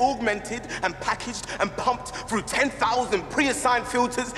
augmented and packaged and pumped through 10,000 pre-assigned filters